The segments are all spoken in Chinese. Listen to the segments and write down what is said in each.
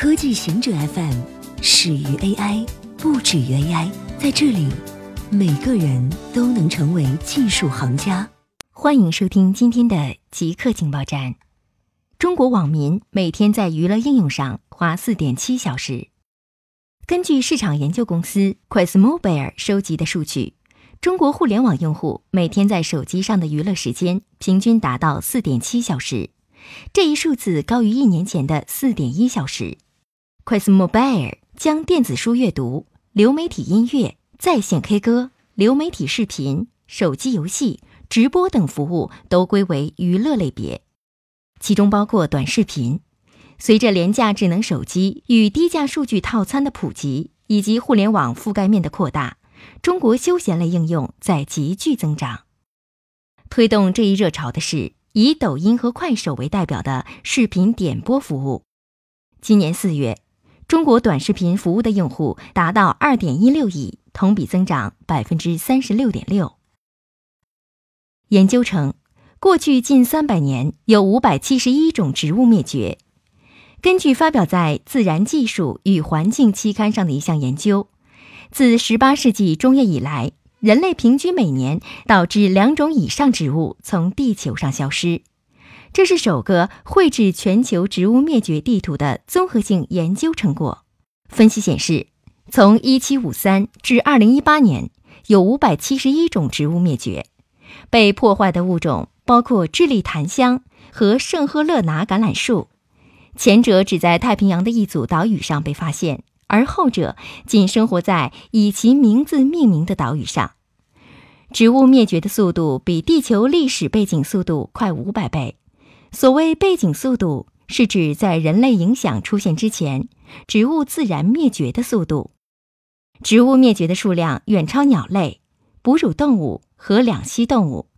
科技行者 FM 始于 AI，不止于 AI。在这里，每个人都能成为技术行家。欢迎收听今天的极客情报站。中国网民每天在娱乐应用上花四点七小时。根据市场研究公司 QuestMobile 收集的数据，中国互联网用户每天在手机上的娱乐时间平均达到四点七小时。这一数字高于一年前的四点一小时。QuestMobile 将电子书阅读、流媒体音乐、在线 K 歌、流媒体视频、手机游戏、直播等服务都归为娱乐类别，其中包括短视频。随着廉价智能手机与低价数据套餐的普及，以及互联网覆盖面的扩大，中国休闲类应用在急剧增长。推动这一热潮的是。以抖音和快手为代表的视频点播服务，今年四月，中国短视频服务的用户达到二点一六亿，同比增长百分之三十六点六。研究称，过去近三百年有五百七十一种植物灭绝。根据发表在《自然技术与环境》期刊上的一项研究，自十八世纪中叶以来。人类平均每年导致两种以上植物从地球上消失，这是首个绘制全球植物灭绝地图的综合性研究成果。分析显示，从1753至2018年，有571种植物灭绝，被破坏的物种包括智利檀香和圣赫勒拿橄榄树，前者只在太平洋的一组岛屿上被发现。而后者仅生活在以其名字命名的岛屿上，植物灭绝的速度比地球历史背景速度快五百倍。所谓背景速度，是指在人类影响出现之前，植物自然灭绝的速度。植物灭绝的数量远超鸟类、哺乳动物和两栖动物，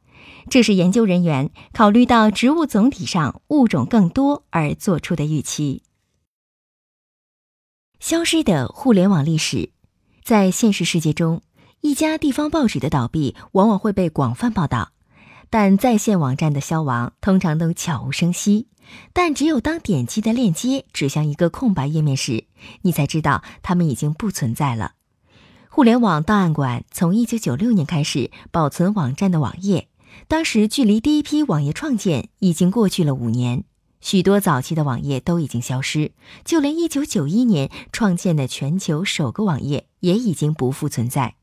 这是研究人员考虑到植物总体上物种更多而做出的预期。消失的互联网历史，在现实世界中，一家地方报纸的倒闭往往会被广泛报道，但在线网站的消亡通常都悄无声息。但只有当点击的链接指向一个空白页面时，你才知道它们已经不存在了。互联网档案馆从1996年开始保存网站的网页，当时距离第一批网页创建已经过去了五年。许多早期的网页都已经消失，就连1991年创建的全球首个网页也已经不复存在。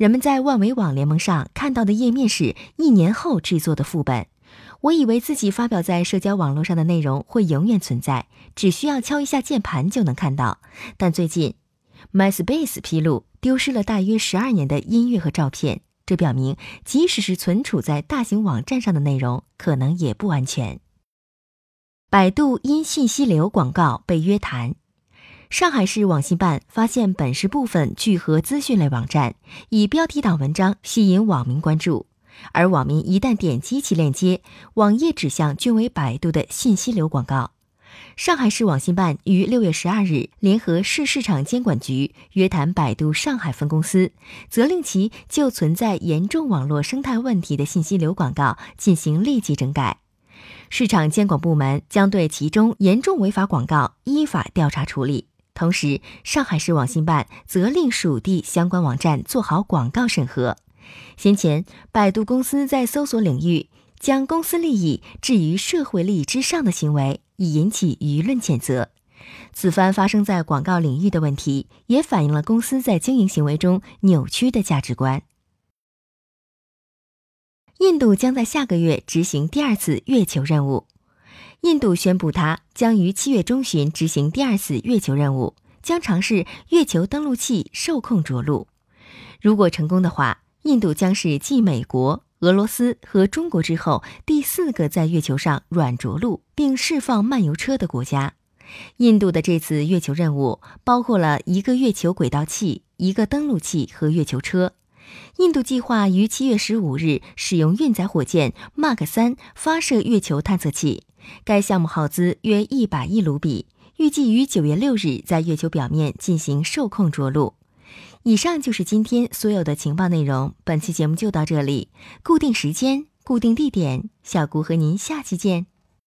人们在万维网联盟上看到的页面是一年后制作的副本。我以为自己发表在社交网络上的内容会永远存在，只需要敲一下键盘就能看到。但最近，MySpace 披露丢失了大约十二年的音乐和照片，这表明即使是存储在大型网站上的内容，可能也不安全。百度因信息流广告被约谈，上海市网信办发现本市部分聚合资讯类网站以标题党文章吸引网民关注，而网民一旦点击其链接，网页指向均为百度的信息流广告。上海市网信办于六月十二日联合市市场监管局约谈百度上海分公司，责令其就存在严重网络生态问题的信息流广告进行立即整改。市场监管部门将对其中严重违法广告依法调查处理。同时，上海市网信办责令属地相关网站做好广告审核。先前，百度公司在搜索领域将公司利益置于社会利益之上的行为，已引起舆论谴责。此番发生在广告领域的问题，也反映了公司在经营行为中扭曲的价值观。印度将在下个月执行第二次月球任务。印度宣布，它将于七月中旬执行第二次月球任务，将尝试月球登陆器受控着陆。如果成功的话，印度将是继美国、俄罗斯和中国之后第四个在月球上软着陆并释放漫游车的国家。印度的这次月球任务包括了一个月球轨道器、一个登陆器和月球车。印度计划于七月十五日使用运载火箭 Mark 三发射月球探测器，该项目耗资约一百亿卢比，预计于九月六日在月球表面进行受控着陆。以上就是今天所有的情报内容，本期节目就到这里。固定时间，固定地点，小顾和您下期见。